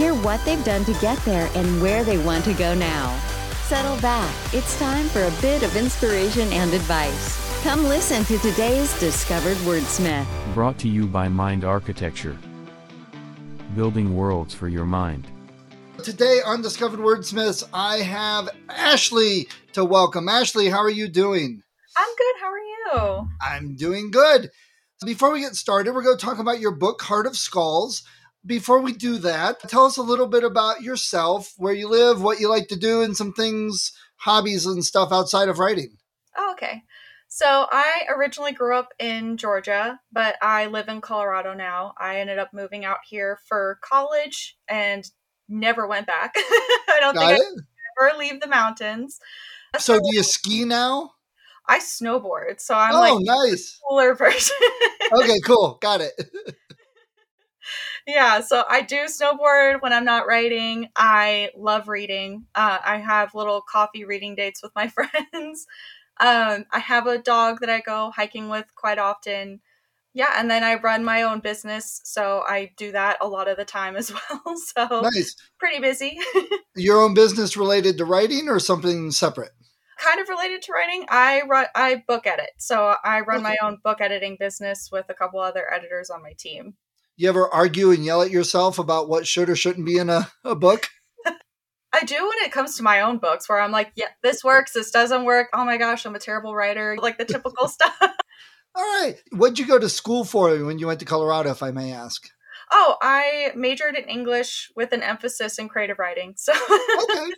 Hear what they've done to get there and where they want to go now. Settle back. It's time for a bit of inspiration and advice. Come listen to today's Discovered Wordsmith. Brought to you by Mind Architecture. Building worlds for your mind. Today on Discovered Wordsmiths, I have Ashley to welcome. Ashley, how are you doing? I'm good. How are you? I'm doing good. Before we get started, we're going to talk about your book, Heart of Skulls. Before we do that, tell us a little bit about yourself, where you live, what you like to do, and some things, hobbies, and stuff outside of writing. Oh, okay. So I originally grew up in Georgia, but I live in Colorado now. I ended up moving out here for college and never went back. I don't Got think it? I ever leave the mountains. So, do you ski now? I snowboard, so I'm oh, like nice. a cooler person. Okay, cool. Got it. yeah, so I do snowboard when I'm not writing. I love reading. Uh, I have little coffee reading dates with my friends. Um, I have a dog that I go hiking with quite often. Yeah, and then I run my own business, so I do that a lot of the time as well. So Nice. pretty busy. Your own business related to writing or something separate? kind of related to writing. I run I book edit. So I run my own book editing business with a couple other editors on my team. You ever argue and yell at yourself about what should or shouldn't be in a, a book? I do when it comes to my own books where I'm like, yeah, this works, this doesn't work. Oh my gosh, I'm a terrible writer. Like the typical stuff. All right. What'd you go to school for when you went to Colorado, if I may ask? Oh, I majored in English with an emphasis in creative writing. So Okay.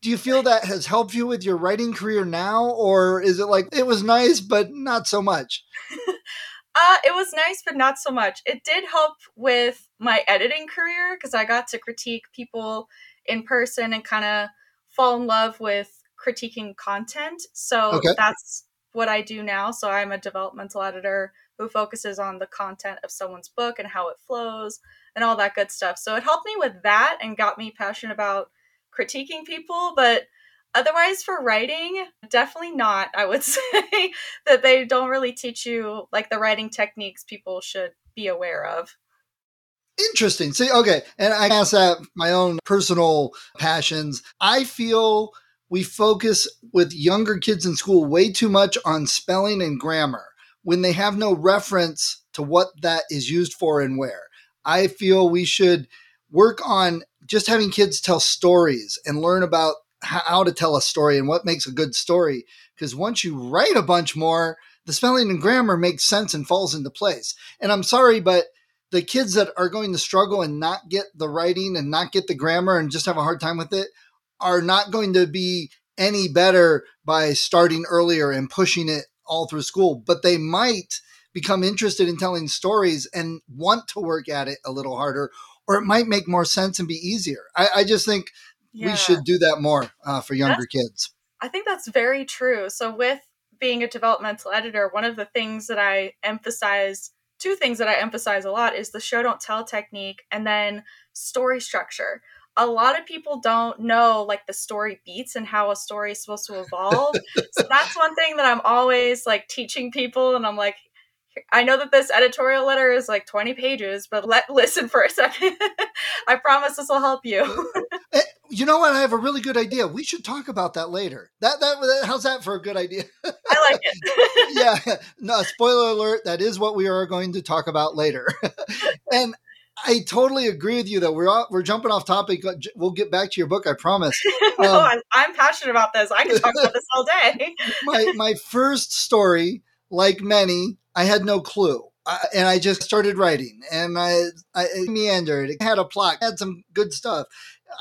Do you feel that has helped you with your writing career now? Or is it like it was nice, but not so much? Uh, it was nice, but not so much. It did help with my editing career because I got to critique people in person and kind of fall in love with critiquing content. So Okay. that's what I do now. So I'm a developmental editor who focuses on the content of someone's book and how it flows and all that good stuff. So it helped me with that and got me passionate about critiquing people, but otherwise for writing, definitely not. I would say that they don't really teach you like the writing techniques people should be aware of. Interesting. See, okay. And I ask that my own personal passions. I feel we focus with younger kids in school way too much on spelling and grammar when they have no reference to what that is used for and where. I feel we should work on just having kids tell stories and learn about how to tell a story and what makes a good story. Because once you write a bunch more, the spelling and grammar makes sense and falls into place. And I'm sorry, but the kids that are going to struggle and not get the writing and not get the grammar and just have a hard time with it are not going to be any better by starting earlier and pushing it all through school. But they might become interested in telling stories and want to work at it a little harder, or it might make more sense and be easier. I, I just think Yeah. we should do that more uh, for younger kids. I think that's very true. So, with being a developmental editor, one of the things that I emphasize, two things that I emphasize a lot is the show don't tell technique and then story structure. A lot of people don't know like the story beats and how a story is supposed to evolve. so, that's one thing that I'm always like teaching people. And I'm like, I know that this editorial letter is like 20 pages, but let listen for a second. I promise this will help you. Eh, You know what? I have a really good idea. We should talk about that later. That that how's that for a good idea? I like it. yeah. No, spoiler alert. That is what we are going to talk about later. and I totally agree with you. That we're off, we're jumping off topic. We'll get back to your book. I promise. no, Um, I'm, I'm passionate about this. I can talk about this all day. my my first story, like many, I had no clue. I, and I just started writing, and I, I meandered. It had a plot, had some good stuff,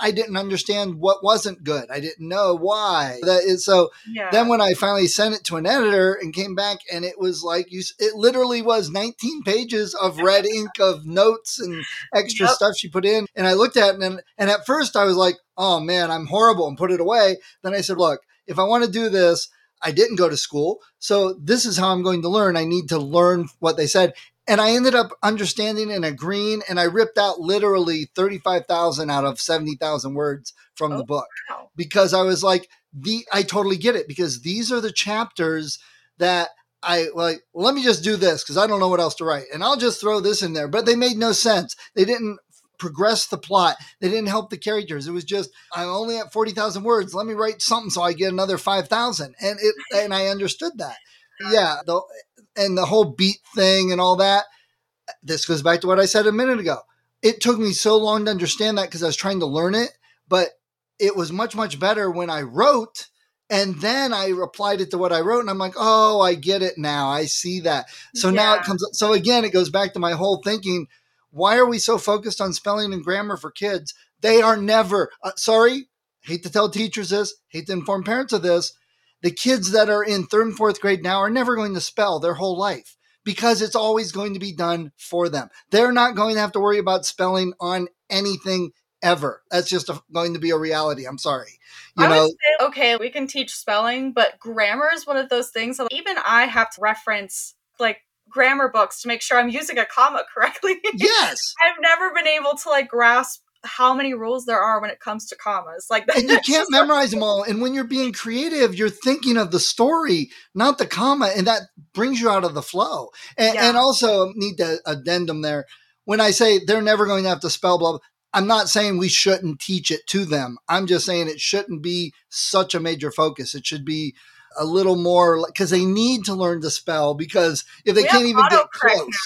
I didn't understand what wasn't good. I didn't know why. That is so. Yeah. Then when I finally sent it to an editor and came back, and it was like you, it literally was 19 pages of red ink of notes and extra Yep. stuff she put in. And I looked at it, and and at first I was like, oh man, I'm horrible, and put it away. Then I said, look, if I want to do this, I didn't go to school, so this is how I'm going to learn. I need to learn what they said. And I ended up understanding and agreeing, and I ripped out literally 35,000 out of 70,000 words from the Oh, book Wow. because I was like, the I totally get it because these are the chapters that I like. Let me just do this because I don't know what else to write, and I'll just throw this in there. But they made no sense. They didn't progress the plot. They didn't help the characters. It was just I'm only at forty thousand words. Let me write something so I get another five thousand, and it and I understood that. Yeah, the and the whole beat thing and all that. This goes back to what I said a minute ago. It took me so long to understand that because I was trying to learn it, but it was much much better when I wrote and then I applied it to what I wrote and I'm like, "Oh, I get it now. I see that." So now it Yeah. comes so again it goes back to my whole thinking, why are we so focused on spelling and grammar for kids? They are never uh, sorry, hate to tell teachers this, hate to inform parents of this. The kids that are in 3rd and 4th grade now are never going to spell their whole life because it's always going to be done for them. They're not going to have to worry about spelling on anything ever. That's just a, going to be a reality. I'm sorry. You I know, would say, okay, we can teach spelling, but grammar is one of those things that even I have to reference like grammar books to make sure I'm using a comma correctly. yes. I've never been able to like grasp how many rules there are when it comes to commas. Like and you can't memorize them all. And when you're being creative, you're thinking of the story, not the comma, and that brings you out of the flow. And, Yeah. and also need to addendum there. When I say they're never going to have to spell blah, blah, I'm not saying we shouldn't teach it to them. I'm just saying it shouldn't be such a major focus. It should be a little more because they need to learn to spell because if they We can't even get close,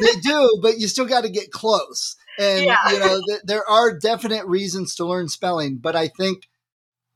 they do, but you still got to get close. And Yeah. you know, th- there are definite reasons to learn spelling, but I think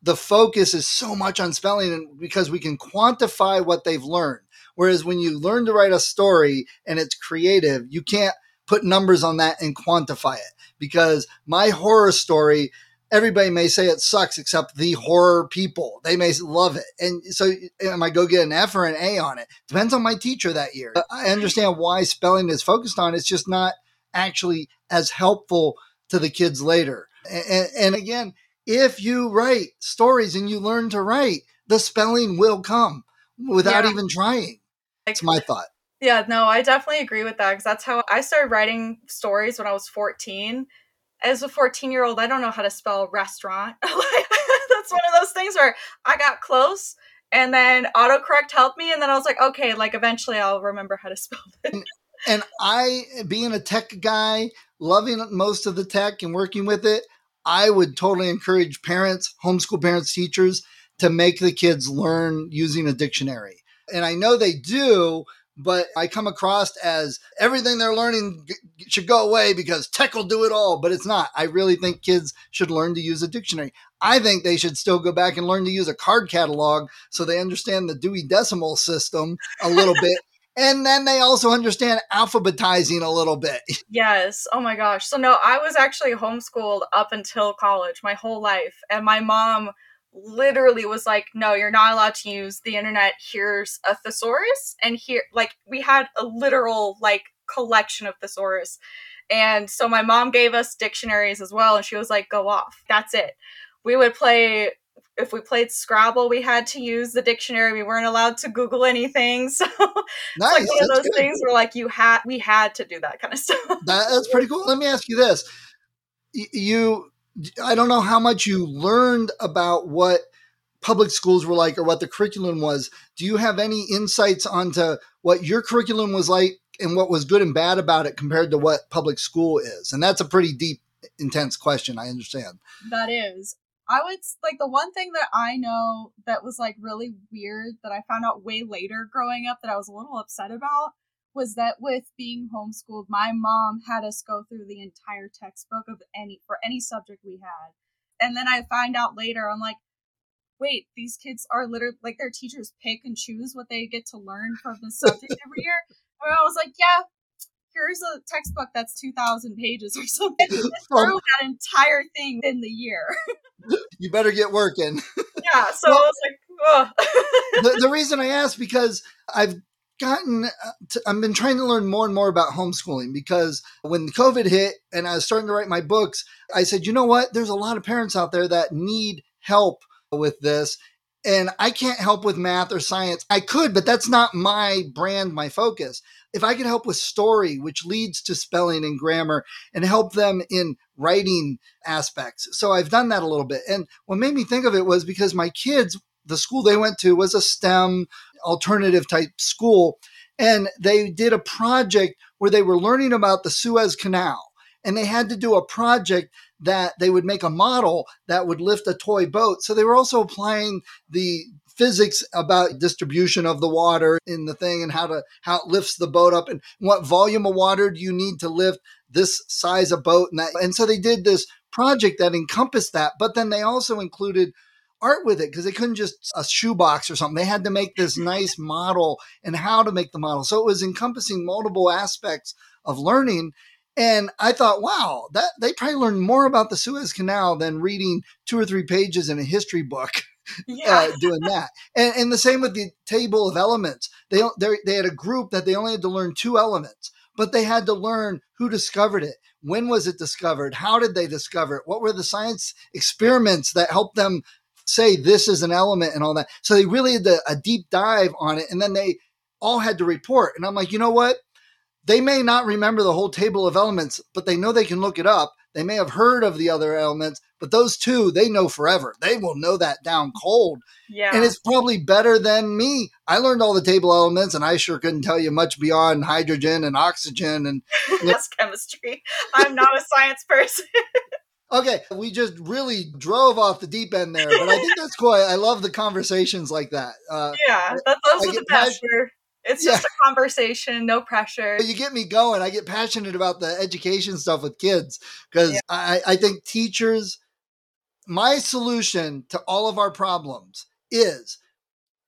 the focus is so much on spelling and- because we can quantify what they've learned. Whereas when you learn to write a story and it's creative, you can't put numbers on that and quantify it. Because my horror story, everybody may say it sucks except the horror people. They may love it. And so am I might go get an F or an A on it? Depends on my teacher that year. I understand why spelling is focused on. It's just not actually as helpful to the kids later. And, and again, if you write stories and you learn to write, the spelling will come without Yeah. even trying. That's my thought. Yeah, no, I definitely agree with that because that's how I started writing stories when I was 14. As a 14 year old, I don't know how to spell restaurant. That's one of those things where I got close and then autocorrect helped me. And then I was like, okay, like eventually I'll remember how to spell. And I, being a tech guy, loving most of the tech and working with it, I would totally encourage parents, homeschool parents, teachers to make the kids learn using a dictionary. And I know they do, but I come across as everything they're learning g- should go away because tech will do it all, but it's not. I really think kids should learn to use a dictionary. I think they should still go back and learn to use a card catalog so they understand the Dewey Decimal System a little bit. And then they also understand alphabetizing a little bit. Yes. Oh my gosh. So no, I was actually homeschooled up until college my whole life. And my mom literally was like, "No, you're not allowed to use the internet. Here's a thesaurus." And here like we had a literal like collection of thesaurus. And so my mom gave us dictionaries as well and she was like, "Go off. That's it." We would play if we played Scrabble, we had to use the dictionary. We weren't allowed to Google anything. So Nice. like one of those good. things where like you had we had to do that kind of stuff. That, that's pretty cool. Let me ask you this: Y- you, I don't know how much you learned about what public schools were like or what the curriculum was. Do you have any insights onto what your curriculum was like and what was good and bad about it compared to what public school is? And that's a pretty deep, intense question. I understand. That is. I would like the one thing that I know that was like really weird that I found out way later growing up that I was a little upset about was that with being homeschooled, my mom had us go through the entire textbook of any for any subject we had. And then I find out later, I'm like, wait, these kids are literally like their teachers pick and choose what they get to learn from the subject every year. And I was like, yeah, here's a textbook that's 2,000 pages or something. Oh. through that entire thing in the year. you better get working. Yeah, so well, I was like, the, the reason I asked because I've gotten uh, to, I've been trying to learn more and more about homeschooling because when the COVID hit and I was starting to write my books, I said, you know what? There's a lot of parents out there that need help with this. And I can't help with math or science. I could, but that's not my brand, my focus. If I could help with story, which leads to spelling and grammar, and help them in writing aspects. So I've done that a little bit. And what made me think of it was because my kids, the school they went to was a STEM alternative type school. And they did a project where they were learning about the Suez Canal. And they had to do a project that they would make a model that would lift a toy boat. So they were also applying the physics about distribution of the water in the thing and how to how it lifts the boat up and what volume of water do you need to lift this size of boat and that and so they did this project that encompassed that but then they also included art with it because they couldn't just a shoebox or something. They had to make this nice model and how to make the model. So it was encompassing multiple aspects of learning. And I thought, wow, that they probably learned more about the Suez Canal than reading two or three pages in a history book. Yeah. Uh, doing that, and, and the same with the table of elements. They they had a group that they only had to learn two elements, but they had to learn who discovered it, when was it discovered, how did they discover it, what were the science experiments that helped them say this is an element and all that. So they really did a deep dive on it, and then they all had to report. And I'm like, you know what? They may not remember the whole table of elements, but they know they can look it up. They may have heard of the other elements, but those two they know forever. They will know that down cold. Yeah. And it's probably better than me. I learned all the table elements and I sure couldn't tell you much beyond hydrogen and oxygen and that's chemistry. I'm not a science person. Okay, we just really drove off the deep end there, but I think that's cool. I, love the conversations like that. Uh, yeah, that, those I are the best. It's just a conversation, no pressure. You get me going. I get passionate about the education stuff with kids because yeah. I, I think teachers, my solution to all of our problems is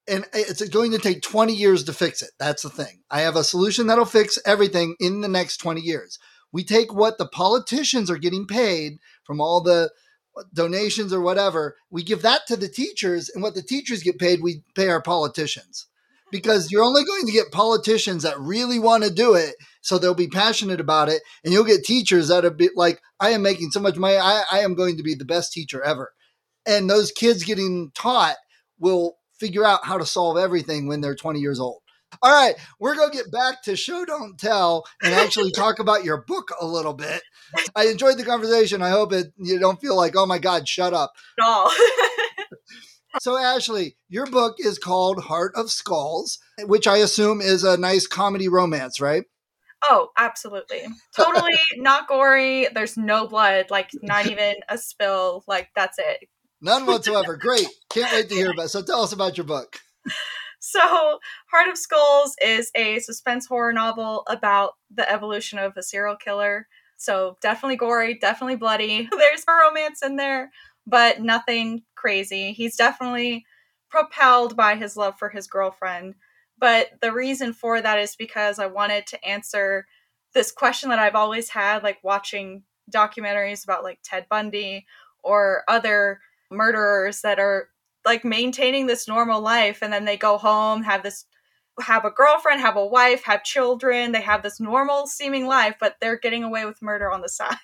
and it's going to take 20 years to fix it. That's the thing. I have a solution that'll fix everything in the next 20 years. We take what the politicians are getting paid from all the uh, donations or whatever, we give that to the teachers, and what the teachers get paid, we pay our politicians. Because you're only going to get politicians that really want to do it, so they'll be passionate about it, and you'll get teachers that are like, I am making so much money, I, I am going to be the best teacher ever. And those kids getting taught will figure out how to solve everything when they're 20 years old. All right, we're going to get back to show don't tell and actually talk about your book a little bit. I enjoyed the conversation. I hope it you don't feel like, "Oh my god, shut up." No. so Ashley, your book is called Heart of Skulls, which I assume is a nice comedy romance, right? Oh, absolutely. Totally not gory. There's no blood, like not even a spill. Like that's it. None whatsoever. Great. Can't wait to hear about it. So tell us about your book. So, Heart of Skulls is a suspense horror novel about the evolution of a serial killer. So, definitely gory, definitely bloody. There's a romance in there, but nothing crazy. He's definitely propelled by his love for his girlfriend. But the reason for that is because I wanted to answer this question that I've always had, like watching documentaries about like Ted Bundy or other murderers that are like maintaining this normal life and then they go home have this have a girlfriend have a wife have children they have this normal seeming life but they're getting away with murder on the side.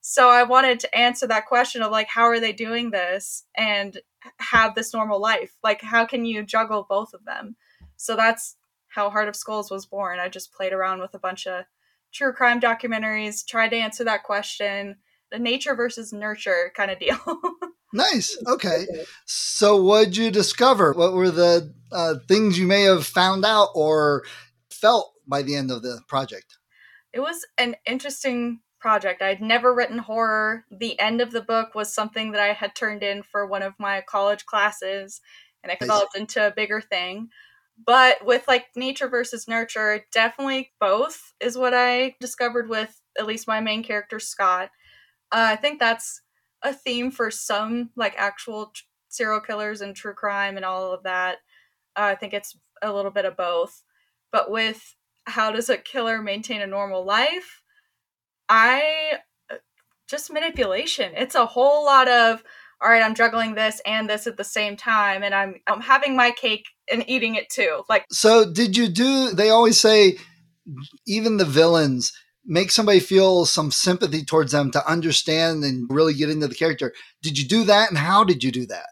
So i wanted to answer that question of like how are they doing this and have this normal life? Like how can you juggle both of them? So that's how heart of skulls was born. I just played around with a bunch of true crime documentaries tried to answer that question the nature versus nurture kind of deal Nice. Okay. So, what'd you discover? What were the uh, things you may have found out or felt by the end of the project? It was an interesting project. I'd never written horror. The end of the book was something that I had turned in for one of my college classes, and it developed into a bigger thing. But with like nature versus nurture, definitely both is what I discovered with at least my main character, Scott. I think that's a theme for some like actual t- serial killers and true crime and all of that. Uh, I think it's a little bit of both. But with how does a killer maintain a normal life? I uh, just manipulation. It's a whole lot of all right, I'm juggling this and this at the same time and I'm I'm having my cake and eating it too. Like So did you do they always say even the villains make somebody feel some sympathy towards them to understand and really get into the character. Did you do that and how did you do that?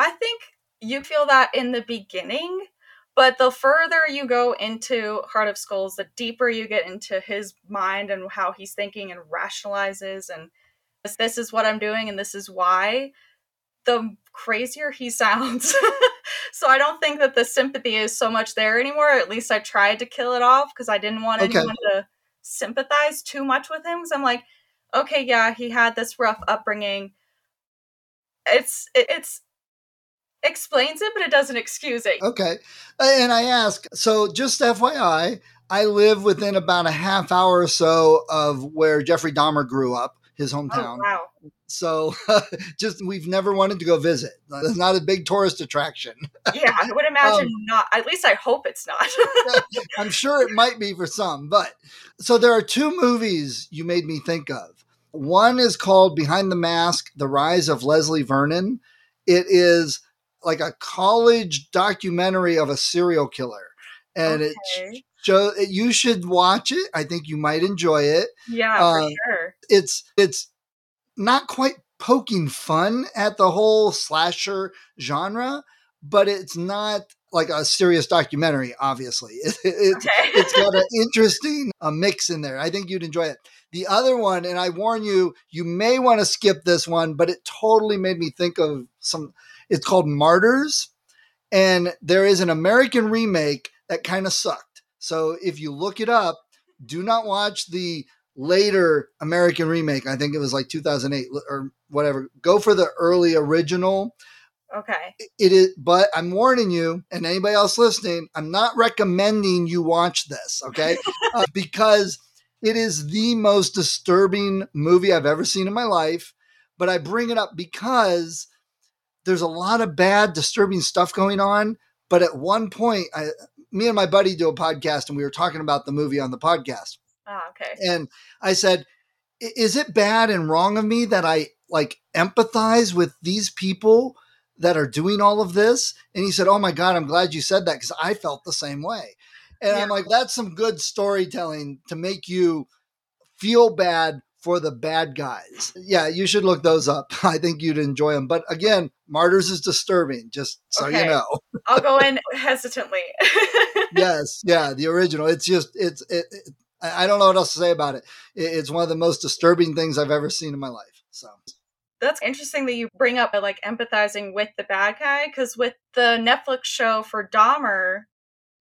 I think you feel that in the beginning, but the further you go into Heart of Skulls, the deeper you get into his mind and how he's thinking and rationalizes and this, is what I'm doing and this is why, the crazier he sounds. so I don't think that the sympathy is so much there anymore. At least I tried to kill it off because I didn't want Okay. anyone to sympathize too much with him. Because I'm like, okay, yeah, he had this rough upbringing. It's it, it's explains it, but it doesn't excuse it. Okay. And I ask, so just FYI, I live within about a half hour or so of where Jeffrey Dahmer grew up, his Oh hometown. wow! So just we've never wanted to go visit. It's not a big tourist attraction. Yeah, I would imagine Um, not. At least I hope it's not. I'm sure it might be for some, but so there are two movies you made me think of. One is called Behind the Mask: The Rise of Leslie Vernon. It is like a college documentary of a serial killer, and it Show you should watch it. I think you might enjoy it. yeah, for uh, sure. It's it's not quite poking fun at the whole slasher genre, but it's not like a serious documentary. Obviously, it, it's Okay. it's got an interesting uh, mix in there. I think you'd enjoy it. The other one, and I warn you, you may want to skip this one, but it totally made me think of some. It's called Martyrs, and there is an American remake that kind of sucked. So if you look it up, do not watch the later American remake. I think it was like 2008 or whatever. Go for the early original okay. it is but i'm warning you and anybody else listening i'm not recommending you watch this okay uh, because it is the most disturbing movie i've ever seen in my life but i bring it up because there's a lot of bad disturbing stuff going on but at one point I, me and my buddy do a podcast and we were talking about the movie on the podcast Ah, okay. and I said, "Is it bad and wrong of me that I like empathize with these people that are doing all of this?" And he said, "Oh my god, I'm glad you said that because I felt the same way." And I'm like, "That's some good storytelling to make you feel bad for the bad guys." Yeah, you should look those up. I think you'd enjoy them. But again, Martyrs is disturbing, just so you know. I'll go in hesitantly. yes, yeah, the original. It's just it's it, it, I don't know what else to say about it. It- It's one of the most disturbing things I've ever seen in my life. So That's interesting that you bring up like empathizing with the bad guy because with the Netflix show for Dahmer,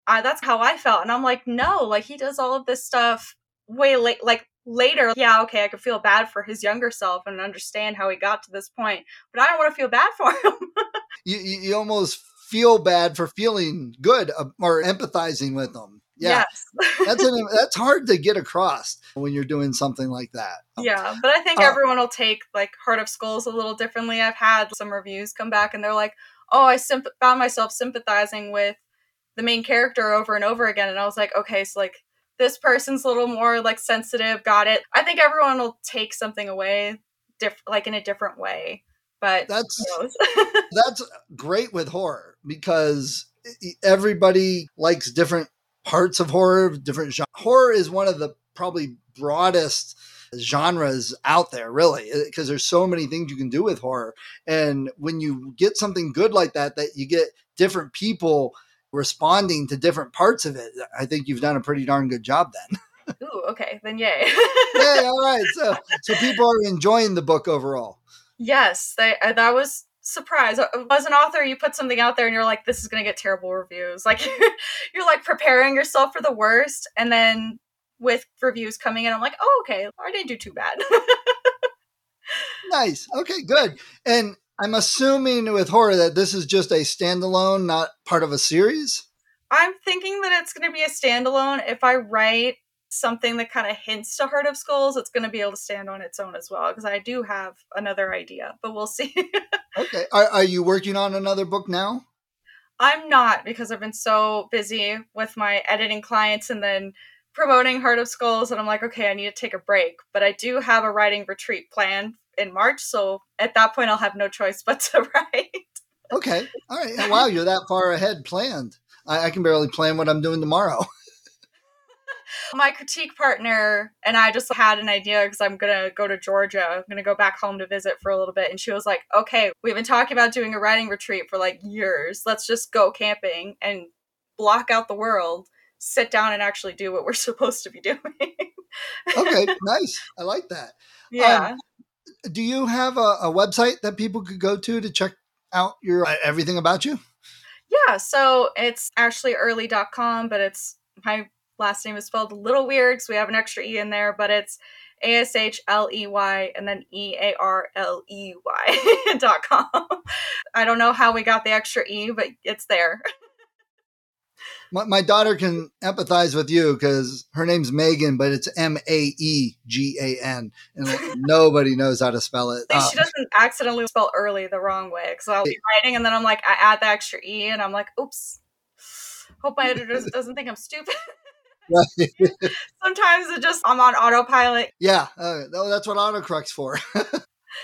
I, that's how I felt, and I'm like, no, like he does all of this stuff way late, like later. Yeah, okay, I could feel bad for his younger self and understand how he got to this point, but I don't want to feel bad for him. you you you almost feel bad for feeling good uh, or empathizing with them. Yeah, Yes. that's an, that's hard to get across when you're doing something like that. Yeah, but I think Uh, everyone will take like Heart of Skulls a little differently. I've had some reviews come back and they're like, "Oh, I symp- found myself sympathizing with the main character over and over again," and I was like, "Okay, so like this person's a little more like sensitive, got it." I think everyone will take something away, diff- like in a different way, but That's that's great with horror because everybody likes different parts of horror, different genre. Horror is one of the probably broadest genres out there, really, eh, because there's so many things you can do with horror. And when you get something good like that, that you get different people responding to different parts of it, I think you've done a pretty darn good job then. Ooh, okay, then yay. Yay, all right. So, so people are enjoying the book overall. Yes, they, uh, that was surprise. Uh, As an author, you put something out there and you're like, this is going to get terrible reviews. Like you're like preparing yourself for the worst, and then with reviews coming in, I'm like, oh, okay, I didn't do too bad. Nice. Okay, good. And I'm assuming with horror that this is just a standalone, not part of a series. I'm thinking that it's going to be a standalone. If I write something that kind of hints to Heart of Skulls, it's going to be able to stand on its own as well. Because I do have another idea, but we'll see. Okay. Are, are you working on another book now? I'm not because I've been so busy with my editing clients and then promoting Heart of Skulls, and I'm like, okay, I need to take a break. But I do have a writing retreat planned in March, so at that point, I'll have no choice but to write. Okay. All right. Wow, you're that far ahead planned. I, I can barely plan what I'm doing tomorrow. My critique partner and I just had an idea because I'm going to go to Georgia. I'm going to go back home to visit for a little bit. And she was like, okay, we've been talking about doing a writing retreat for like years. Let's just go camping and block out the world, sit down and actually do what we're supposed to be doing. okay, nice. I like that. Yeah. Um, do you have a, a website that people could go to to check out your uh, everything about you? Yeah, so it's ashleyearley.com, but it's my last name is spelled a little weird because we have an extra E in there, but it's A S H L E Y and then E A R L E Y dot com. I don't know how we got the extra E, but it's there. My, my daughter can empathize with you because her name's Megan, but it's M A E G A N, and nobody knows how to spell it. At least Uh, she doesn't accidentally spell early the wrong way because I'll be writing and then I'm like, I add the extra E and I'm like, oops. Hope my editor doesn't- think I'm stupid. Sometimes it just, I'm on autopilot. yeah, uh, no, that's what autocorrect's for.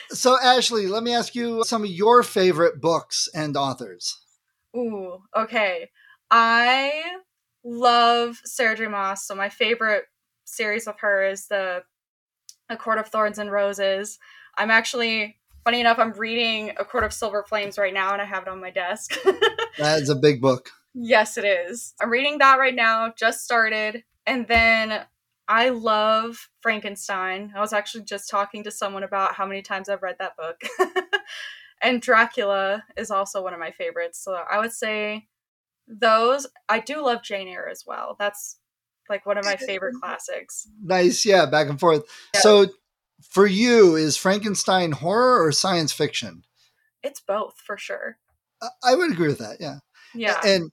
so, Ashley, let me ask you some of your favorite books and authors. Ooh, okay. I love Sarah J. Maas. So my favorite series of her is the A Court of Thorns and Roses. I'm actually, funny enough, I'm reading A Court of Silver Flames right now, and I have it on my desk. That's a big book. yes, it is. I'm reading that right now. Just started, and then. I love Frankenstein. I was actually just talking to someone about how many times I've read that book. and Dracula is also one of my favorites. So I would say those. I do love Jane Eyre as well. That's like one of my favorite classics. Nice, yeah, back and forth. Yeah. So, for you, is Frankenstein horror or science fiction? It's both for sure. I- would agree with that. Yeah. Yeah. And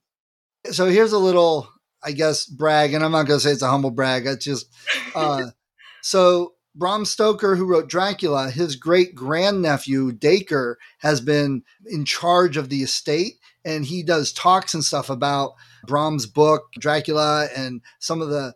so here's a little, I guess, brag, and I'm not going to say it's a humble brag. It's just, uh, so Bram Stoker, who wrote Dracula, his great grandnephew Dacre has been in charge of the estate, and he does talks and stuff about Bram's book Dracula and some of the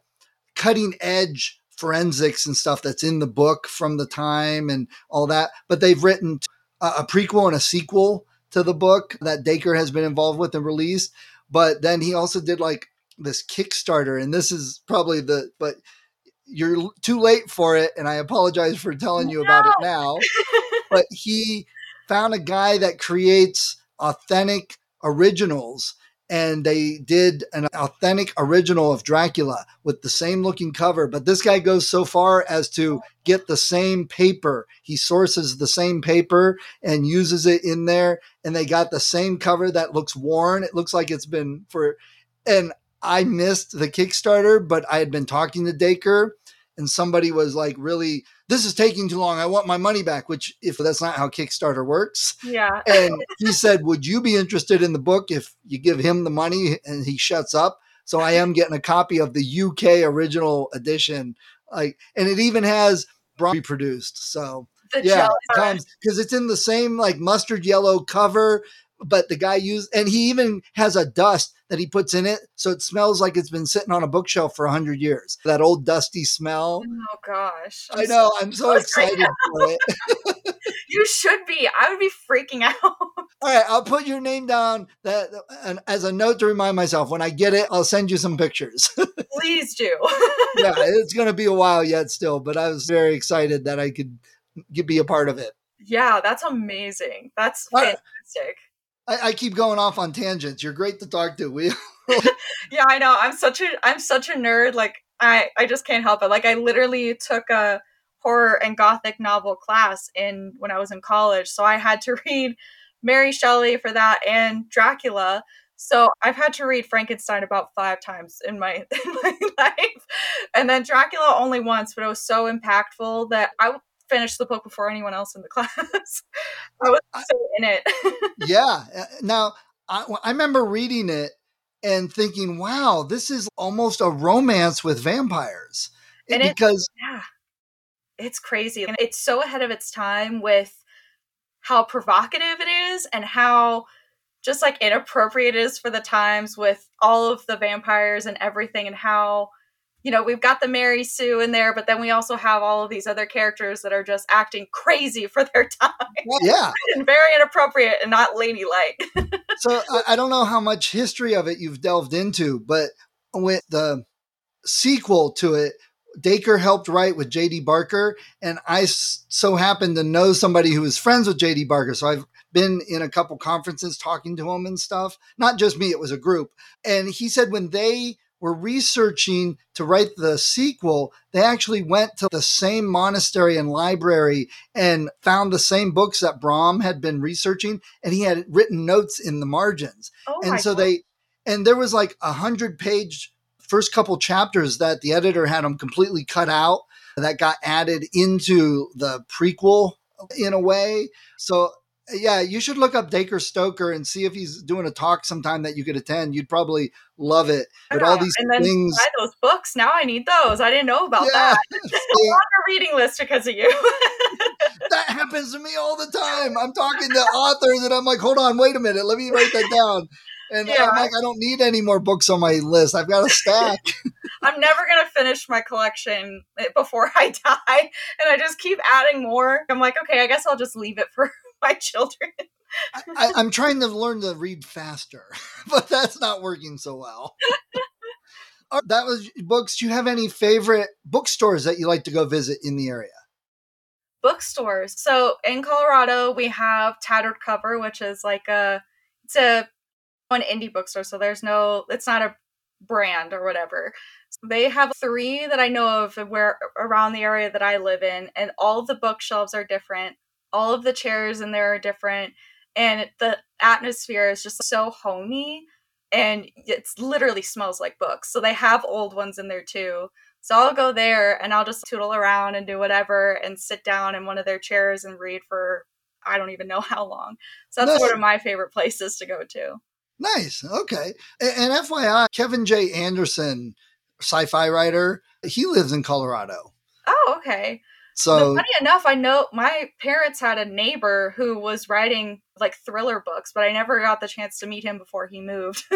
cutting edge forensics and stuff that's in the book from the time and all that. But they've written a, a prequel and a sequel to the book that Dacre has been involved with and released. But then he also did like this Kickstarter, and this is probably the but you're too late for it, and I apologize for telling you about it now. But he found a guy that creates authentic originals, and they did an authentic original of Dracula with the same looking cover. But this guy goes so far as to get the same paper. He sources the same paper and uses it in there, and they got the same cover that looks worn. It looks like it's been for, and I missed the Kickstarter, but I had been talking to Dacre, and somebody was like, "Really, this is taking too long. I want my money back." Which, if that's not how Kickstarter works, yeah. and he said, "Would you be interested in the book if you give him the money?" And he shuts up. So I am getting a copy of the UK original edition, like, and it even has Brom produced. So The yeah, comes because it's in the same like mustard yellow cover, but the guy used, and he even has a dust that he puts in it, so it smells like it's been sitting on a bookshelf for a hundred years. That old dusty smell. Oh gosh. I know. I'm so so sorry. excited for it. You should be. I would be freaking out. All right, I'll put your name down that as a note to remind myself. When I get it, I'll send you some pictures. Please do. yeah, it's going to be a while yet still, but I was very excited that I could be a part of it. yeah, that's amazing. That's fantastic. I, I keep going off on tangents. You're great to talk to. We Yeah, I know. I'm such a I'm such a nerd. Like I I just can't help it. Like I literally took a horror and gothic novel class in when I was in college, so I had to read Mary Shelley for that and Dracula. So I've had to read Frankenstein about five times in my in my life, and then Dracula only once, but it was so impactful that I finished the book before anyone else in the class. I was so in it. yeah. Uh, Now, I, I remember reading it and thinking, wow, this is almost a romance with vampires. And it- because, Yeah. It's crazy. And it's so ahead of its time with how provocative it is and how just like inappropriate it is for the times with all of the vampires and everything and how you know we've got the mary sue in there but then we also have all of these other characters that are just acting crazy for their time yeah and very inappropriate and not ladylike so I, I don't know how much history of it you've delved into but with the sequel to it Dacre helped write with JD Barker, and I so happened to know somebody who was friends with JD Barker. So I've been in a couple conferences talking to him and stuff. Not just me, it was a group. And he said when they were researching to write the sequel, they actually went to the same monastery and library and found the same books that Bram had been researching, and he had written notes in the margins. oh and so God. they, and there was like a hundred page first couple chapters that the editor had them completely cut out that got added into the prequel in a way. So yeah, you should look up Dacre Stoker and see if he's doing a talk sometime that you could attend. You'd probably love it. But all these and then things, buy those books now i need those i didn't know about yeah, that i'm on a reading list because of you that happens to me all the time. I'm talking to authors and I'm like, hold on, wait a minute, let me write that down. And Yeah. I'm like, I don't need any more books on my list. I've got a stack. I'm never gonna finish my collection before I die, and I just keep adding more. I'm like, okay, I guess I'll just leave it for my children. I, I'm trying to learn to read faster, but that's not working so well. That was books. Do you have any favorite bookstores that you like to go visit in the area? Bookstores. So in Colorado, we have Tattered Cover, which is like a it's a an indie bookstore. So there's no, it's not a brand or whatever. They have three that I know of where around the area that I live in, and all the bookshelves are different. All of the chairs in there are different, and the atmosphere is just so homey, and it literally smells like books. So they have old ones in there too. So I'll go there and I'll just tootle around and do whatever and sit down in one of their chairs and read for I don't even know how long. So that's Nice. one of my favorite places to go to. Nice. Okay. A- And, FYI, Kevin J. Anderson, sci-fi writer, he lives in Colorado. Oh, okay. So But funny enough, I know my parents had a neighbor who was writing like thriller books, but I never got the chance to meet him before he moved.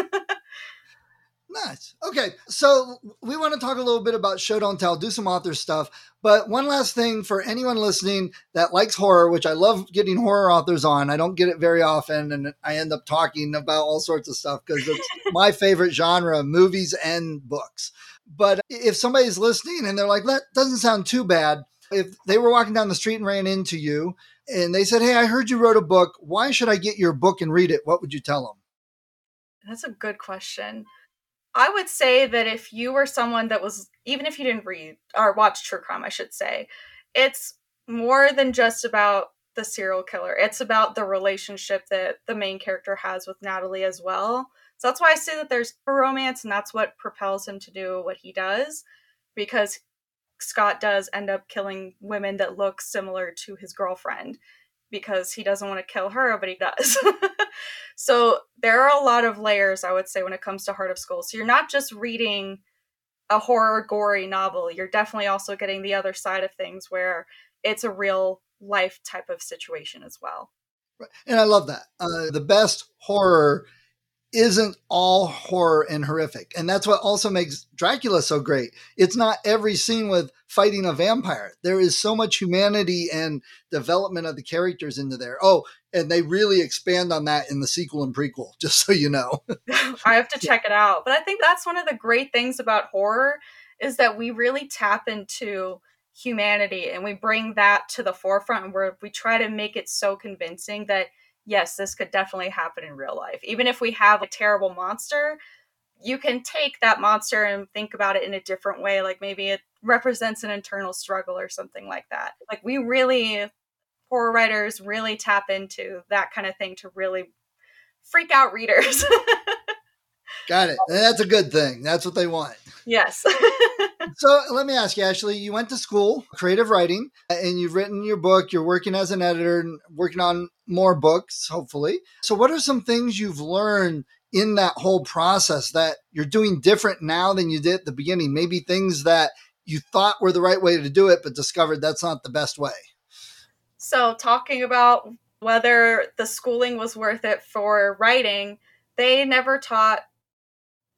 Nice. Okay. So we want to talk a little bit about show don't tell, do some author stuff. But one last thing for anyone listening that likes horror, which I love getting horror authors on. I don't get it very often, and I end up talking about all sorts of stuff because it's my favorite genre, movies and books. But if somebody's listening and they're like, that doesn't sound too bad, if they were walking down the street and ran into you and they said, Hey, I heard you wrote a book. Why should I get your book and read it? What would you tell them? That's a good question. I would say that if you were someone that was, even if you didn't read or watch true crime, I should say, it's more than just about the serial killer. It's about the relationship that the main character has with Natalie as well. So that's why I say that there's a romance, and that's what propels him to do what he does, because Scott does end up killing women that look similar to his girlfriend because he doesn't want to kill her, but he does. so there are a lot of layers, I would say, when it comes to Heart of Skulls. So you're not just reading a horror, gory novel, you're definitely also getting the other side of things where it's a real life type of situation as well. And I love that. Uh, the best horror isn't all horror and horrific. And that's what also makes Dracula so great. It's not every scene with fighting a vampire. There is so much humanity and development of the characters into there. Oh, and they really expand on that in the sequel and prequel, just so you know. I have to check it out. But I think that's one of the great things about horror is that we really tap into humanity and we bring that to the forefront where we try to make it so convincing that yes, this could definitely happen in real life. Even if we have a terrible monster, you can take that monster and think about it in a different way. Like maybe it represents an internal struggle or something like that. Like we really, horror writers really tap into that kind of thing to really freak out readers. Got it. And that's a good thing. That's what they want. yes. So let me ask you, Ashley, you went to school, creative writing, and you've written your book. You're working as an editor and working on more books, hopefully. So, what are some things you've learned in that whole process that you're doing different now than you did at the beginning? Maybe things that you thought were the right way to do it, but discovered that's not the best way. so talking about whether the schooling was worth it for writing, they never taught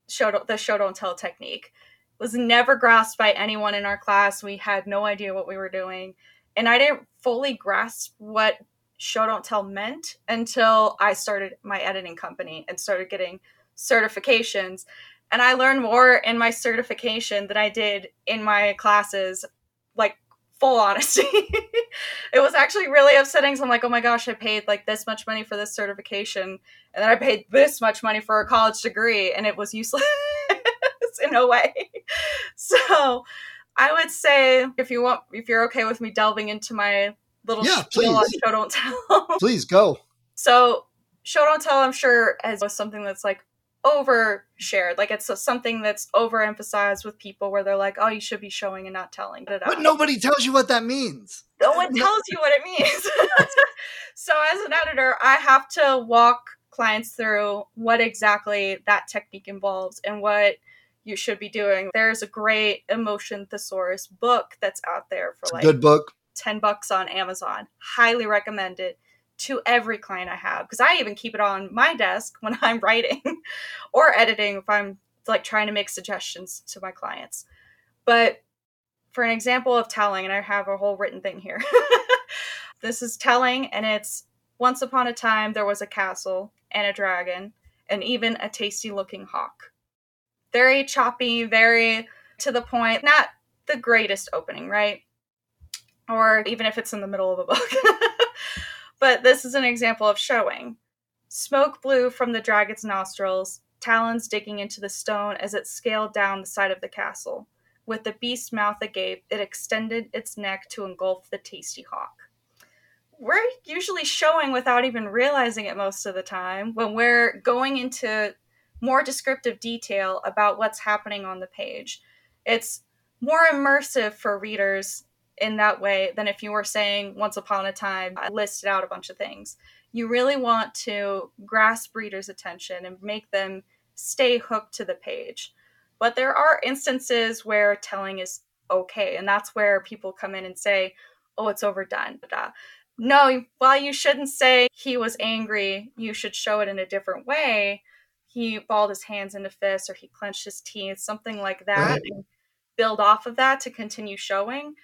show the show don't tell technique. Was never grasped by anyone in our class. We had no idea what we were doing. And I didn't fully grasp what show don't tell meant until I started my editing company and started getting certifications. And I learned more in my certification than I did in my classes, full honesty. it was actually really upsetting. So I'm like, oh my gosh, I paid like this much money for this certification, and then I paid this much money for a college degree, and it was useless in a way. So I would say if you want, if you're okay with me delving into my little Yeah, please. show don't tell. Please go. So, show don't tell, I'm sure, has something that's like overshared. Like it's something that's overemphasized with people where they're like, "Oh, you should be showing and not telling." Da-da-da. But nobody tells you what that means. no one tells you what it means. so, as an editor, I have to walk clients through what exactly that technique involves and what you should be doing. There's a great emotion thesaurus book that's out there for a like good book. 10 bucks on Amazon. Highly recommend it to every client I have because I even keep it on my desk when I'm writing or editing if I'm like trying to make suggestions to my clients. But for an example of telling, and I have a whole written thing here. this is telling, and it's once upon a time there was a castle and a dragon and even a tasty looking hawk. Very choppy, very to the point, not the greatest opening, right? or even if it's in the middle of a book. but this is an example of showing. Smoke blew from the dragon's nostrils, talons digging into the stone as it scaled down the side of the castle. With the beast's mouth agape, it extended its neck to engulf the tasty hawk. We're usually showing without even realizing it most of the time when we're going into more descriptive detail about what's happening on the page. It's more immersive for readers in that way than if you were saying once upon a time I listed out a bunch of things. You really want to grasp readers' attention and make them stay hooked to the page. But there are instances where telling is okay, and that's where people come in and say, "Oh, it's overdone." No, while you shouldn't say he was angry, you should show it in a different way. He balled his hands into fists or he clenched his teeth, something like that, Right. and build off of that to continue showing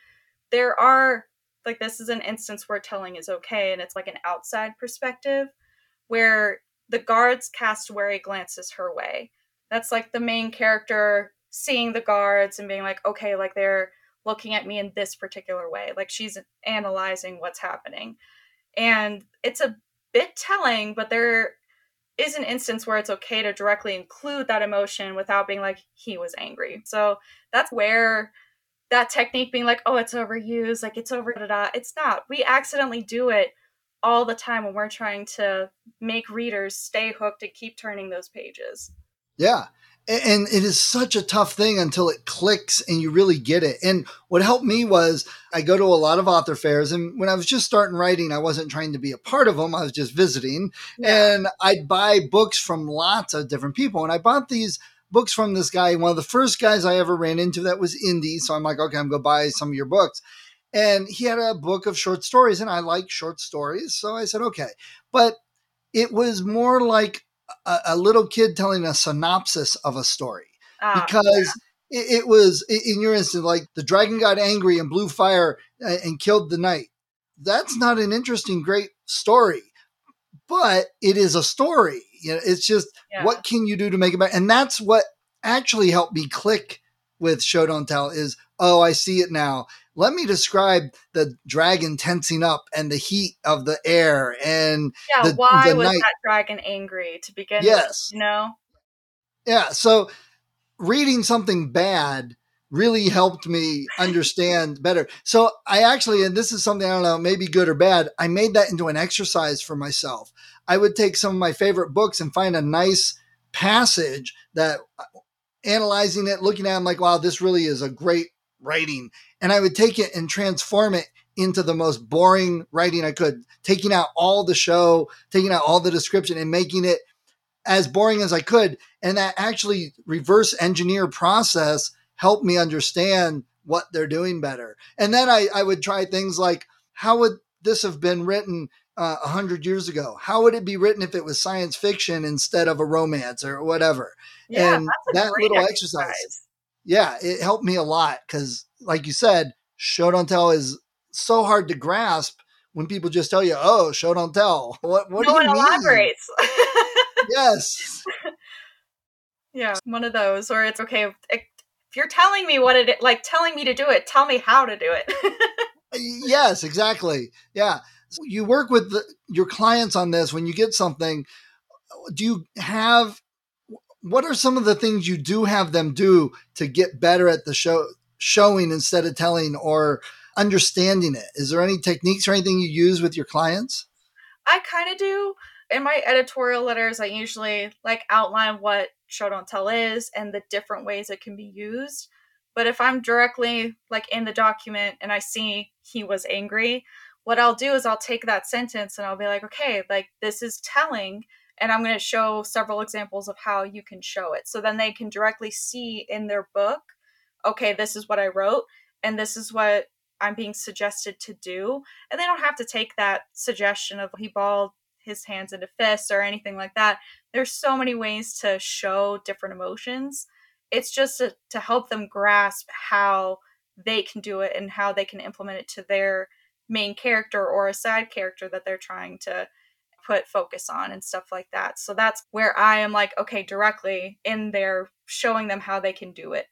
there are like this is an instance where telling is okay and it's like an outside perspective where the guards cast wary glances her way. That's like the main character seeing the guards and being like okay like they're looking at me in this particular way like she's analyzing what's happening. And it's a bit telling but there is an instance where it's okay to directly include that emotion without being like he was angry. So that's where that technique being like, oh, it's overused, like it's over da da. It's not. We accidentally do it all the time when we're trying to make readers stay hooked and keep turning those pages. Yeah. And it is such a tough thing until it clicks and you really get it. And what helped me was I go to a lot of author fairs. And when I was just starting writing, I wasn't trying to be a part of them, I was just visiting. And I'd buy books from lots of different people. And I bought these books from this guy, one of the first guys I ever ran into that was indie. So I'm like, okay, I'm going to buy some of your books. And he had a book of short stories, and I like short stories. So I said, okay. But it was more like a, a little kid telling a synopsis of a story Ah, because it, it was in your instance like the dragon got angry and blew fire and, and killed the knight that's not an interesting great story but it is a story you know it's just yeah. what can you do to make it better and that's what actually helped me click with show don't tell is oh i see it now let me describe the dragon tensing up and the heat of the air and yeah, the- why the was night- that dragon angry to begin with? Yes. You know? Yeah. So reading something bad really helped me understand better. So I actually, and this is something I don't know, maybe good or bad, I made that into an exercise for myself. I would take some of my favorite books and find a nice passage that uh, analyzing it, looking at it, I'm like, wow, this really is a great writing. And I would take it and transform it into the most boring writing I could, taking out all the show, taking out all the description and making it as boring as I could. And that actually reverse engineer process helped me understand what they're doing better. And then I, I would try things like, how would this have been written uh, a hundred years ago? How would it be written if it was science fiction instead of a romance or whatever? Yeah, and that little exercise, yeah, it helped me a lot because, like you said, show don't tell is so hard to grasp when people just tell you, "Oh, show don't tell." What what no do one you mean? elaborates. Yes, yeah, one of those where it's okay if, if you're telling me what it like telling me to do it, tell me how to do it. Uh, yes, exactly. Yeah, you work with the, your clients on this when you get something. Do you have what are some of the things you do have them do to get better at the show showing instead of telling or understanding it? Is there any techniques or anything you use with your clients? I kind of do. In my editorial letters, I usually like outline what show don't tell is and the different ways it can be used. But if I'm directly like in the document and I see he was angry, what I'll do is I'll take that sentence and I'll be like, okay, like this is telling and I'm going to show several examples of how you can show it. So then they can directly see in their book, okay, this is what I wrote and this is what I'm being suggested to do. And they don't have to take that suggestion of he balled his hands into fists or anything like that. There's so many ways to show different emotions. It's just to, to help them grasp how they can do it and how they can implement it to their main character or a side character that they're trying to put focus on and stuff like that. So that's where I am like, okay, directly in there showing them how they can do it.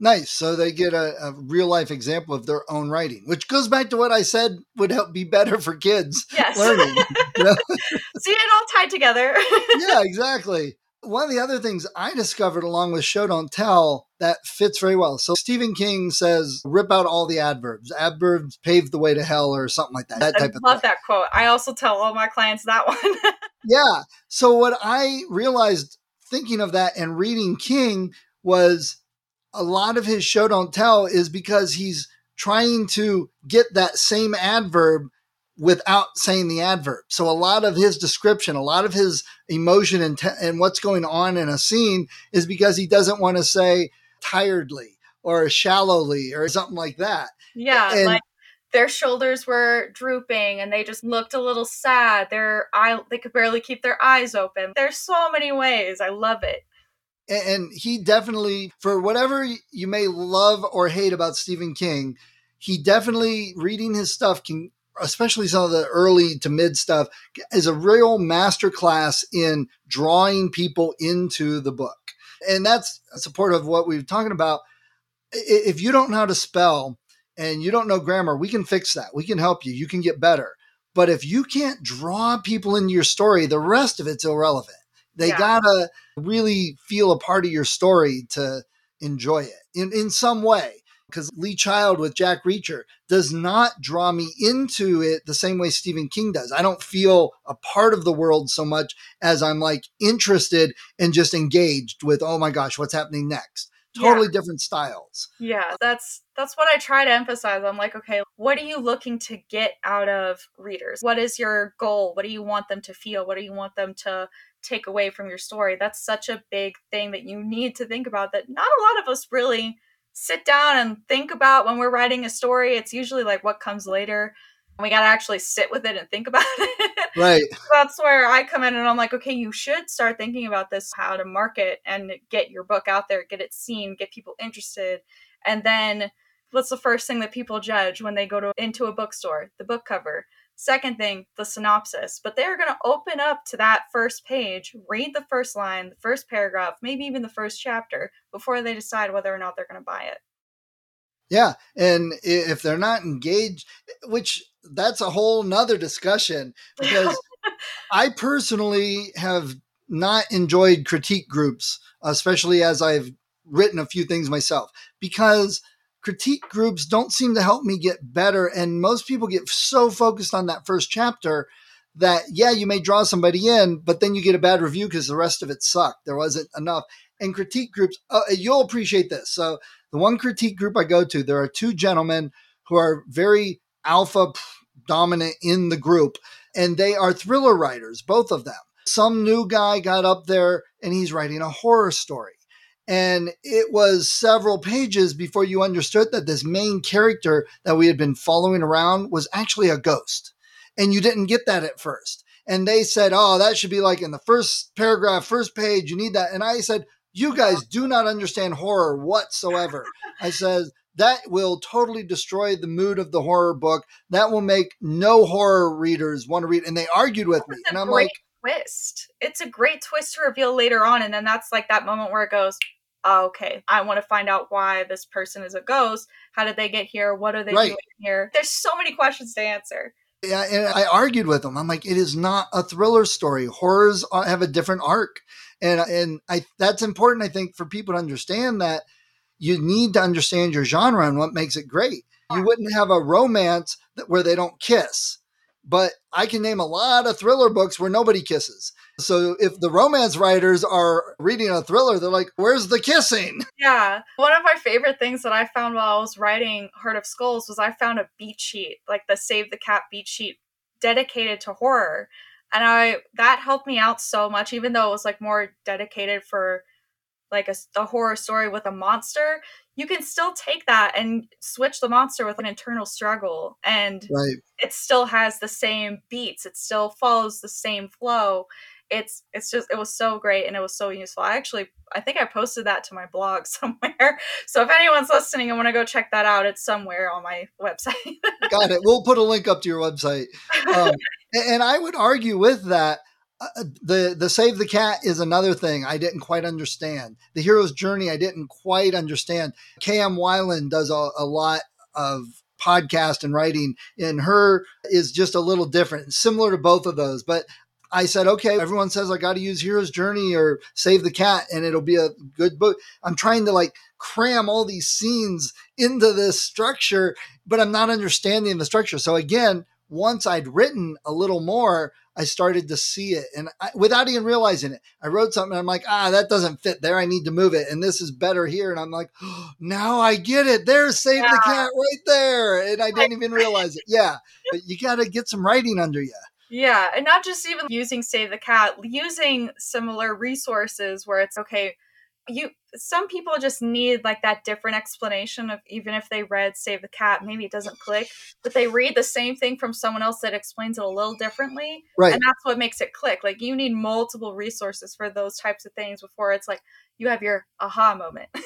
Nice. So they get a, a, real life example of their own writing, which goes back to what I said would help be better for kids yes. learning. You know? See it all tied together. yeah, exactly. One of the other things I discovered along with Show Don't Tell that fits very well. So Stephen King says, rip out all the adverbs. Adverbs pave the way to hell or something like that. That I type of love thing. that quote. I also tell all my clients that one. yeah. So what I realized thinking of that and reading King was a lot of his show don't tell is because he's trying to get that same adverb without saying the adverb. So a lot of his description, a lot of his emotion and, te- and what's going on in a scene is because he doesn't want to say tiredly or shallowly or something like that. Yeah, And- like their shoulders were drooping and they just looked a little sad. Their eye they could barely keep their eyes open. There's so many ways. I love it. A- And he definitely, for whatever you may love or hate about Stephen King, he definitely reading his stuff can, especially some of the early to mid stuff, is a real masterclass in drawing people into the book. And that's supportive of what we've talking about. If you don't know how to spell and you don't know grammar, we can fix that. We can help you. You can get better. But if you can't draw people into your story, the rest of it's irrelevant. They Yeah. gotta really feel a part of your story to enjoy it in, in some way. Because Lee Child with Jack Reacher does not draw me into it the same way Stephen King does. I don't feel a part of the world so much as I'm like interested and just engaged with, oh my gosh, what's happening next? Yeah. Totally different styles. Yeah, that's that's what I try to emphasize. I'm like, okay, what are you looking to get out of readers? What is your goal? What do you want them to feel? What do you want them to take away from your story? That's such a big thing that you need to think about that not a lot of us really sit down and think about when we're writing a story. It's usually like what comes later. We got to actually sit with it and think about it. Right. that's where I come in and I'm like, okay, you should start thinking about this, how to market and get your book out there, get it seen, get people interested. And then what's the first thing that people judge when they go to into a bookstore? The book cover. Second thing, the synopsis. But they're going to open up to that first page, read the first line, the first paragraph, maybe even the first chapter before they decide whether or not they're going to buy it. Yeah. And if they're not engaged, which that's a whole nother discussion because I personally have not enjoyed critique groups, especially as I've written a few things myself, because critique groups don't seem to help me get better. And most people get so focused on that first chapter that, yeah, you may draw somebody in, but then you get a bad review because the rest of it sucked. There wasn't enough. And critique groups, uh, you'll appreciate this. So, the one critique group I go to, there are two gentlemen who are very alpha dominant in the group, and they are thriller writers, both of them. Some new guy got up there and he's writing a horror story. And it was several pages before you understood that this main character that we had been following around was actually a ghost. and you didn't get that at first. And they said, oh, that should be like in the first paragraph, first page. You need that. And I said, you guys do not understand horror whatsoever. I said, that will totally destroy the mood of the horror book. That will make no horror readers want to read. And they argued with me. And I'm like, twist. It's a great twist to reveal later on. And then that's like that moment where it goes, Ah, okay, I want to find out why this person is a ghost. How did they get here? What are they right. doing here? There's so many questions to answer. Yeah, and I argued with them. I'm like, it is not a thriller story. Horrors have a different arc, and and I that's important. I think for people to understand that you need to understand your genre and what makes it great. You wouldn't have a romance that where they don't kiss, but I can name a lot of thriller books where nobody kisses. So if the romance writers are reading a thriller, they're like, where's the kissing? Yeah. One of my favorite things that I found while I was writing Heart of Skulls was I found a beat sheet, like the Save the Cat beat sheet dedicated to horror. And I that helped me out so much, even though it was like more dedicated for like a, a horror story with a monster you can still take that and switch the monster with an internal struggle and right. it still has the same beats it still follows the same flow it's it's just it was so great and it was so useful. I actually I think I posted that to my blog somewhere. So if anyone's listening and want to go check that out, it's somewhere on my website. Got it. We'll put a link up to your website. Um, and I would argue with that. Uh, uh, the the save the cat is another thing I didn't quite understand. The hero's journey I didn't quite understand. KM Weiland does a, a lot of podcast and writing and her is just a little different similar to both of those but I said, okay, everyone says I got to use Hero's Journey or Save the Cat and it'll be a good book. I'm trying to like cram all these scenes into this structure, but I'm not understanding the structure. So again, once I'd written a little more, I started to see it and I, without even realizing it, I wrote something. I'm like, ah, that doesn't fit there. I need to move it. And this is better here. And I'm like, oh, now I get it. There's Save yeah. the Cat right there. And I didn't even realize it. Yeah. But you got to get some writing under you. Yeah, and not just even using Save the Cat, using similar resources where it's okay. You some people just need like that different explanation of even if they read Save the Cat, maybe it doesn't click, but they read the same thing from someone else that explains it a little differently. Right. And that's what makes it click. Like you need multiple resources for those types of things before it's like you have your aha moment.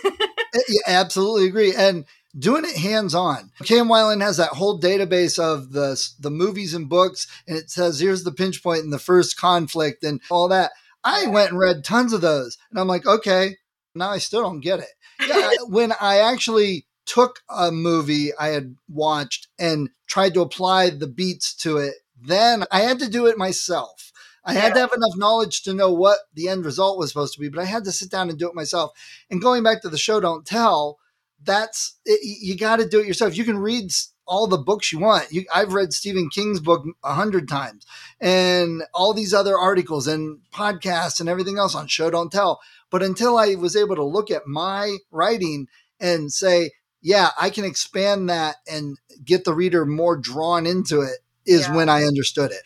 Eh, yeah, absolutely agree. And doing it hands on. Cam Weiland has that whole database of the the movies and books, and it says here's the pinch point in the first conflict and all that. I went and read tons of those, and I'm like, okay, now I still don't get it. Yeah, when I actually took a movie I had watched and tried to apply the beats to it, then I had to do it myself. I had to have enough knowledge to know what the end result was supposed to be, but I had to sit down and do it myself. And going back to the show, don't tell that's it, you got to do it yourself. You can read all the books you want. You, I've read Stephen King's book a hundred times, and all these other articles and podcasts and everything else on Show Don't Tell. But until I was able to look at my writing and say, yeah, I can expand that and get the reader more drawn into it, is yeah. when I understood it.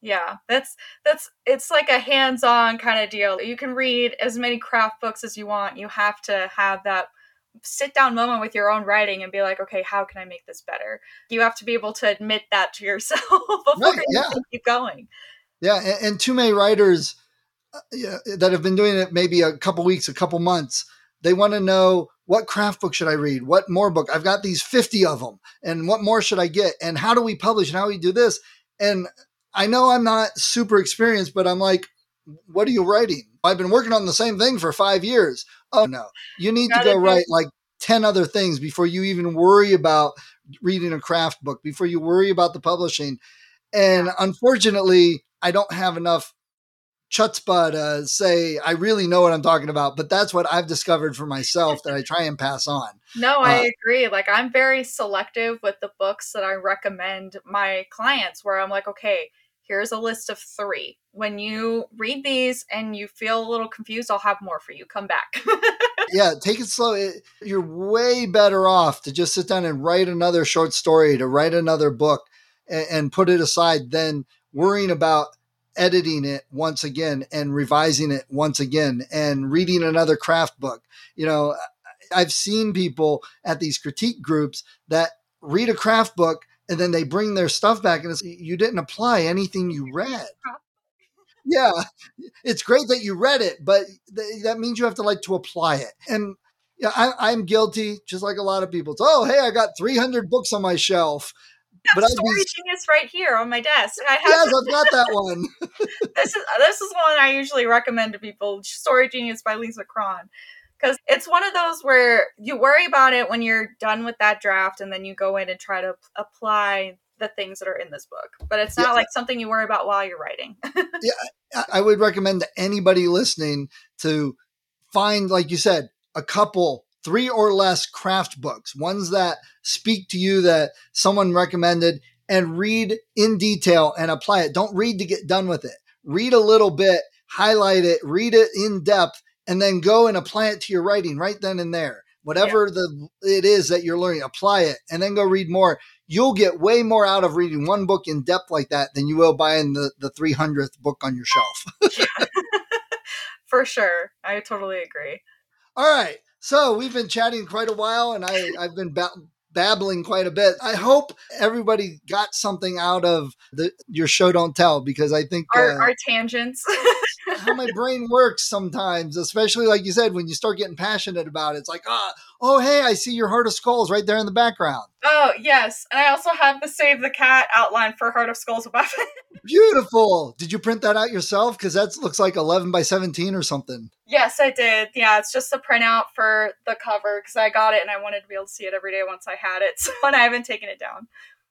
Yeah, that's that's it's like a hands-on kind of deal. You can read as many craft books as you want. You have to have that sit down moment with your own writing and be like, okay, how can I make this better? You have to be able to admit that to yourself before right, yeah. you keep going. Yeah, and, and too many writers uh, yeah, that have been doing it maybe a couple weeks, a couple months, they want to know what craft book should I read? What more book? I've got these 50 of them. And what more should I get? And how do we publish and how do we do this? And I know I'm not super experienced, but I'm like, what are you writing? I've been working on the same thing for five years. Oh no, you need to go write like 10 other things before you even worry about reading a craft book, before you worry about the publishing. And unfortunately, I don't have enough chutzpah to say I really know what I'm talking about, but that's what I've discovered for myself that I try and pass on. No, I uh, agree. Like I'm very selective with the books that I recommend my clients where I'm like, okay, here's a list of three. When you read these and you feel a little confused, I'll have more for you. Come back. yeah, take it slow. you're way better off to just sit down and write another short story, to write another book and, and put it aside than worrying about editing it once again and revising it once again and reading another craft book. You know, I've seen people at these critique groups that read a craft book and then they bring their stuff back and it's, you didn't apply anything you read. Yeah, it's great that you read it, but th- that means you have to like to apply it. And yeah, I, I'm guilty, just like a lot of people. It's, oh, hey, I got 300 books on my shelf. But I'd Story be, Genius right here on my desk. I have yes, I've got that one. this is this is one I usually recommend to people. Story Genius by Lisa Cron because it's one of those where you worry about it when you're done with that draft and then you go in and try to apply the things that are in this book. But it's not yeah. like something you worry about while you're writing. Yeah i would recommend to anybody listening to find like you said a couple three or less craft books ones that speak to you that someone recommended and read in detail and apply it. Don't read to get done with it. Read a little bit highlight it read it in depth and then go and apply it to your writing right then and there. Whatever yeah. the it is that you're learning, apply it and then go read more. You'll get way more out of reading one book in depth like that than you will buying the, the 300th book on your shelf. For sure. I totally agree. All right. So we've been chatting quite a while and I, I've been ba- babbling quite a bit. I hope everybody got something out of the your show don't tell because I think our, uh, our tangents how my brain works sometimes, especially like you said, when you start getting passionate about it. It's like, ah, oh, Oh, hey, I see your Heart of Skulls right there in the background. Oh, yes. And I also have the Save the Cat outline for Heart of Skulls above it. Beautiful. Did you print that out yourself? Because that looks like 11 by 17 or something. Yes, I did. Yeah, it's just a printout for the cover because I got it and I wanted to be able to see it every day once I had it. So, and I haven't taken it down.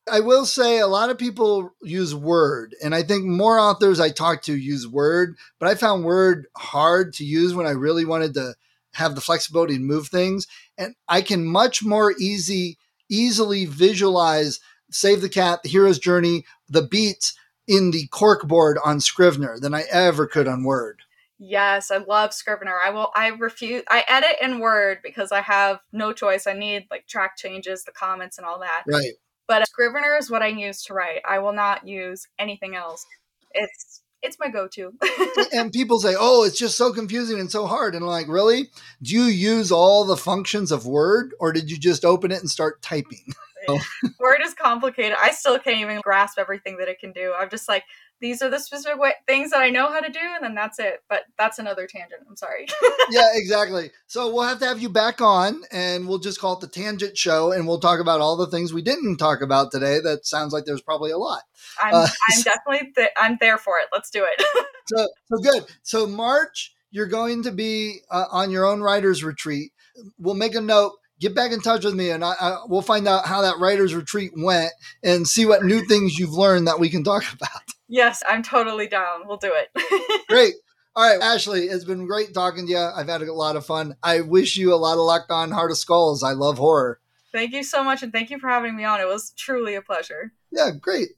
I will say a lot of people use Word, and I think more authors I talk to use Word, but I found Word hard to use when I really wanted to have the flexibility to move things. And I can much more easy, easily visualize Save the Cat, The Hero's Journey, the beats in the corkboard on Scrivener than I ever could on Word. Yes, I love Scrivener. I will I refuse I edit in Word because I have no choice. I need like track changes, the comments and all that. Right. But Scrivener is what I use to write. I will not use anything else. It's it's my go-to. and people say, "Oh, it's just so confusing and so hard." And like, "Really? Do you use all the functions of Word or did you just open it and start typing?" Word is complicated. I still can't even grasp everything that it can do. I'm just like, these are the specific way- things that I know how to do, and then that's it. But that's another tangent. I'm sorry. yeah, exactly. So we'll have to have you back on, and we'll just call it the Tangent Show, and we'll talk about all the things we didn't talk about today. That sounds like there's probably a lot. I'm, uh, I'm definitely th- I'm there for it. Let's do it. so so good. So March, you're going to be uh, on your own writers retreat. We'll make a note get back in touch with me and I, I, we'll find out how that writer's retreat went and see what new things you've learned that we can talk about. Yes, I'm totally down. We'll do it. great. All right, Ashley, it's been great talking to you. I've had a lot of fun. I wish you a lot of luck on Heart of Skulls. I love horror. Thank you so much, and thank you for having me on. It was truly a pleasure. Yeah, great.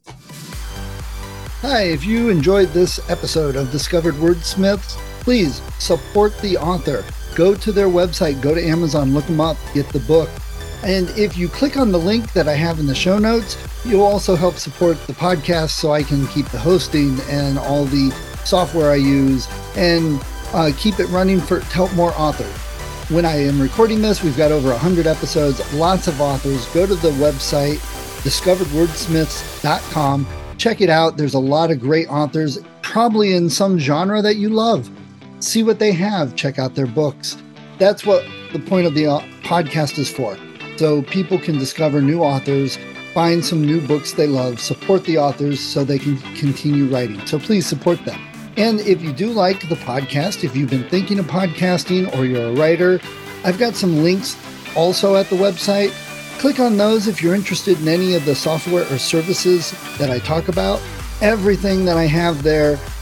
Hi, if you enjoyed this episode of Discovered Wordsmiths, please support the author. Go to their website, go to Amazon, look them up, get the book. And if you click on the link that I have in the show notes, you'll also help support the podcast so I can keep the hosting and all the software I use and uh, keep it running for to help more authors. When I am recording this, we've got over 100 episodes, lots of authors. Go to the website, discoveredwordsmiths.com. Check it out. There's a lot of great authors, probably in some genre that you love. See what they have, check out their books. That's what the point of the uh, podcast is for so people can discover new authors, find some new books they love, support the authors so they can continue writing. So please support them. And if you do like the podcast, if you've been thinking of podcasting or you're a writer, I've got some links also at the website. Click on those if you're interested in any of the software or services that I talk about. Everything that I have there